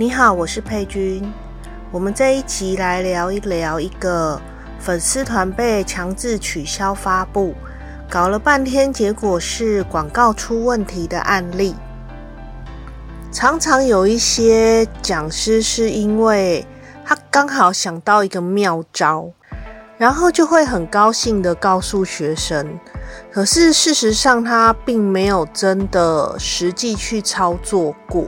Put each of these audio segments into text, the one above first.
你好，我是佩君。我们这一集来聊一聊一个粉丝团被强制取消发布，搞了半天，结果是广告出问题的案例。常常有一些讲师是因为他刚好想到一个妙招，然后就会很高兴地告诉学生，可是事实上他并没有真的实际去操作过。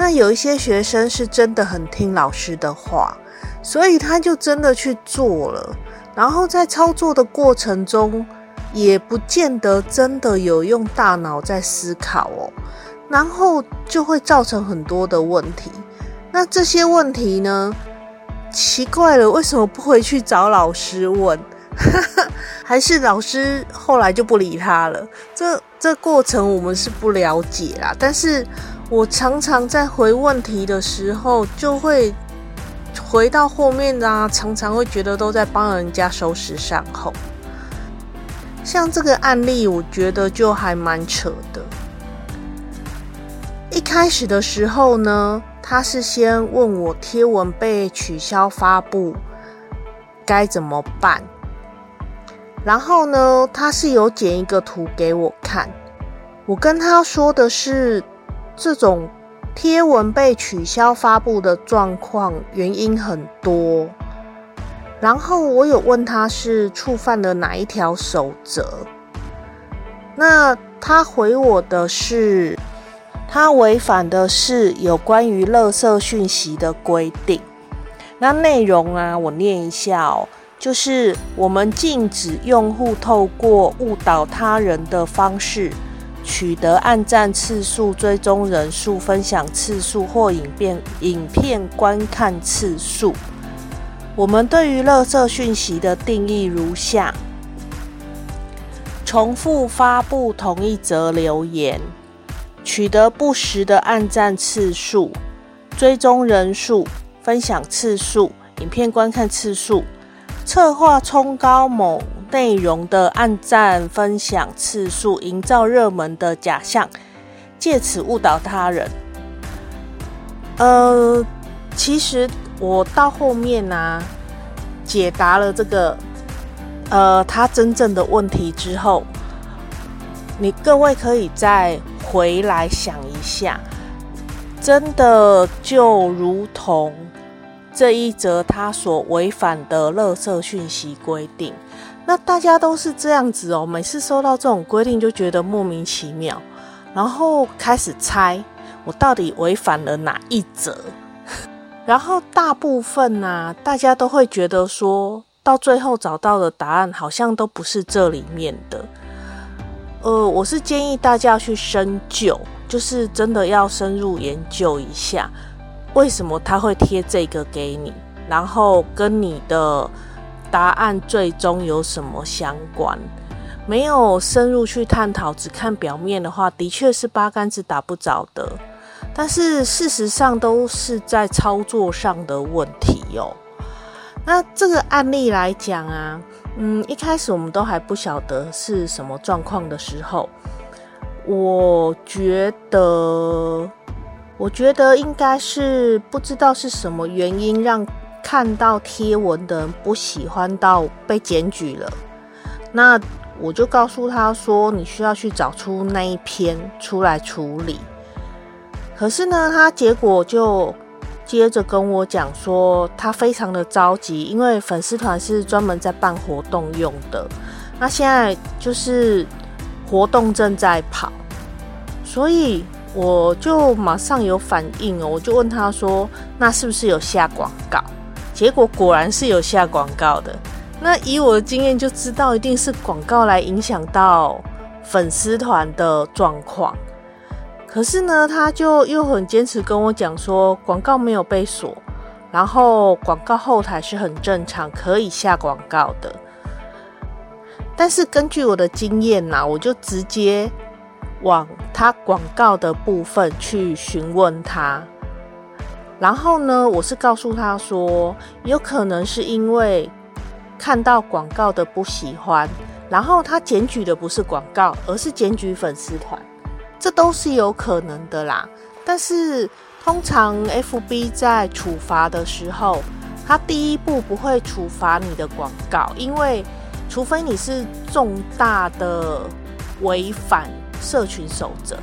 那有一些学生是真的很听老师的话，所以他就真的去做了，然后在操作的过程中，也不见得真的有用大脑在思考哦，然后就会造成很多的问题。那这些问题呢，奇怪了，为什么不回去找老师问？还是老师后来就不理他了？这这过程我们是不了解啦，但是。我常常在回问题的时候，就会回到后面啊，常常会觉得都在帮人家收拾善后。像这个案例，我觉得就还蛮扯的。一开始的时候呢，他是先问我贴文被取消发布该怎么办，然后呢，他是有剪一个图给我看，我跟他说的是。这种贴文被取消发布的状况原因很多，然后我有问他是触犯了哪一条守则，那他回我的是，他违反的是有关于垃圾讯息的规定。那内容啊，我念一下哦，就是我们禁止用户透过误导他人的方式。取得按赞次数、追踪人数、分享次数或影片影片观看次数。我们对于垃圾讯息的定义如下：重复发布同一则留言，取得不实的按赞次数、追踪人数、分享次数、影片观看次数，策划冲高某。内容的按赞分享次数，营造热门的假象，借此误导他人。呃，其实我到后面呢、解答了这个呃他真正的问题之后，你各位可以再回来想一下，真的就如同这一则他所违反的垃圾讯息规定。那大家都是这样子哦，每次收到这种规定就觉得莫名其妙，然后开始猜我到底违反了哪一则，然后大部分呢，大家都会觉得说到最后找到的答案好像都不是这里面的。呃，我是建议大家去深究，就是真的要深入研究一下，为什么他会贴这个给你，然后跟你的。答案最终有什么相关？没有深入去探讨，只看表面的话，的确是八竿子打不着的。但是事实上都是在操作上的问题哟。那这个案例来讲啊，嗯，一开始我们都还不晓得是什么状况的时候，我觉得，我觉得应该是不知道是什么原因让。看到贴文的人不喜欢到被检举了，那我就告诉他说，你需要去找出那一篇出来处理。可是呢，他结果就接着跟我讲说，他非常的着急，因为粉丝团是专门在办活动用的，那现在就是活动正在跑，所以我就马上有反应哦，我就问他说，那是不是有下广告？结果果然是有下广告的，那以我的经验就知道，一定是广告来影响到粉丝团的状况。可是呢，他就又很坚持跟我讲说，广告没有被锁，然后广告后台是很正常，可以下广告的。但是根据我的经验呐，我就直接往他广告的部分去询问他。然后呢，我是告诉他说，有可能是因为看到广告的不喜欢，然后他检举的不是广告，而是检举粉丝团，这都是有可能的啦。但是通常 FB 在处罚的时候，他第一步不会处罚你的广告，因为除非你是重大的违反社群守则，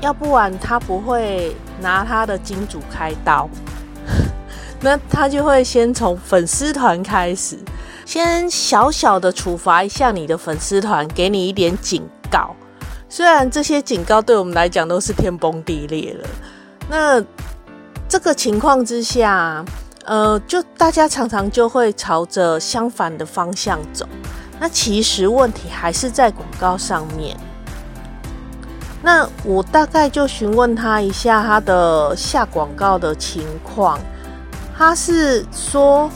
要不然他不会拿他的金主开刀。那他就会先从粉丝团开始，先小小的处罚一下你的粉丝团，给你一点警告。虽然这些警告对我们来讲都是天崩地裂了。那这个情况之下，呃，就大家常常就会朝着相反的方向走。那其实问题还是在广告上面。那我大概就询问他一下他的下广告的情况。他是说，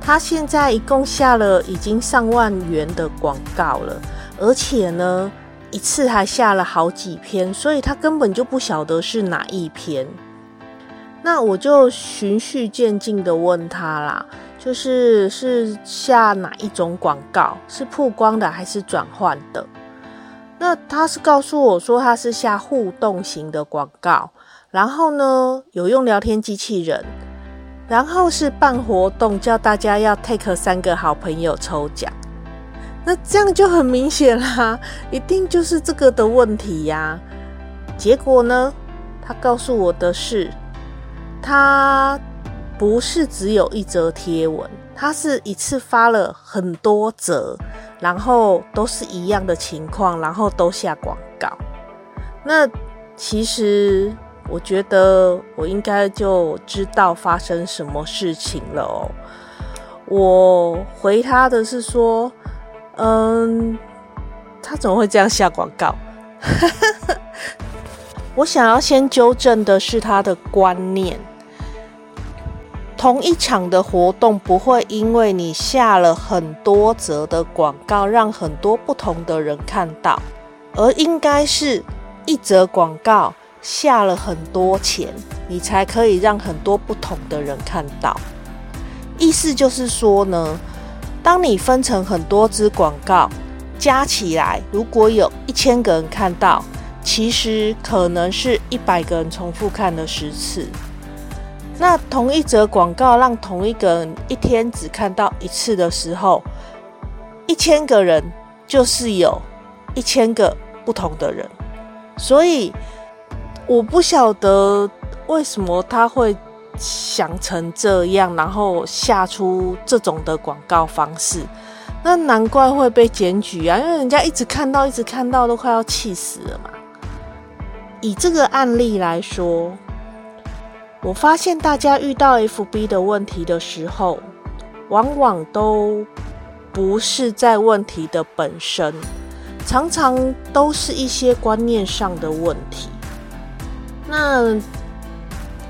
他现在一共下了已经上万元的广告了，而且呢。一次还下了好几篇，所以他根本就不晓得是哪一篇。那我就循序渐进的问他啦，就是是下哪一种广告？是曝光的还是转换的？那他是告诉我说他是下互动型的广告，然后呢有用聊天机器人，然后是办活动叫大家要 take 三个好朋友抽奖。那这样就很明显啦，一定就是这个的问题呀。结果呢，他告诉我的是，他不是只有一则贴文，他是一次发了很多则，然后都是一样的情况，然后都下广告。那其实我觉得我应该就知道发生什么事情了哦。我回他的是说。嗯，他怎么会这样下广告？我想要先纠正的是他的观念。同一场的活动不会因为你下了很多则的广告，让很多不同的人看到，而应该是一则广告下了很多钱，你才可以让很多不同的人看到。意思就是说呢。当你分成很多支广告，加起来如果有一千个人看到，其实可能是一百个人重复看了十次。那同一则广告让同一个人一天只看到一次的时候，一千个人就是有一千个不同的人。所以我不晓得为什么他会。想成这样，然后下出这种的广告方式，那难怪会被检举啊！因为人家一直看到，一直看到，都快要气死了嘛。以这个案例来说，我发现大家遇到 FB 的问题的时候，往往都不是在问题的本身，常常都是一些观念上的问题。那。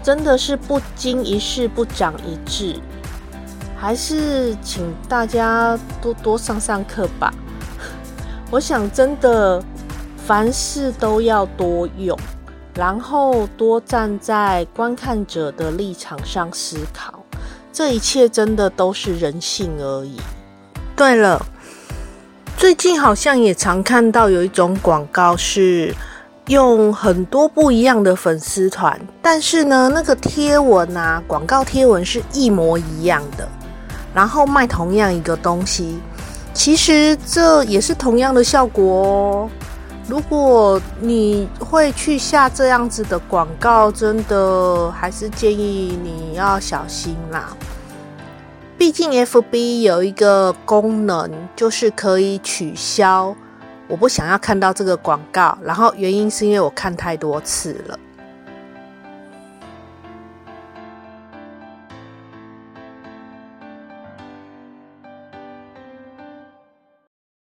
真的是不经一事不长一智，还是请大家多多上上课吧。我想，真的凡事都要多用，然后多站在观看者的立场上思考。这一切真的都是人性而已。对了，最近好像也常看到有一种广告是。用很多不一样的粉丝团，但是呢，那个贴文啊，广告贴文是一模一样的，然后卖同样一个东西，其实这也是同样的效果哦。如果你会去下这样子的广告，真的还是建议你要小心啦。毕竟 FB 有一个功能，就是可以取消。我不想要看到这个广告，然后原因是因为我看太多次了。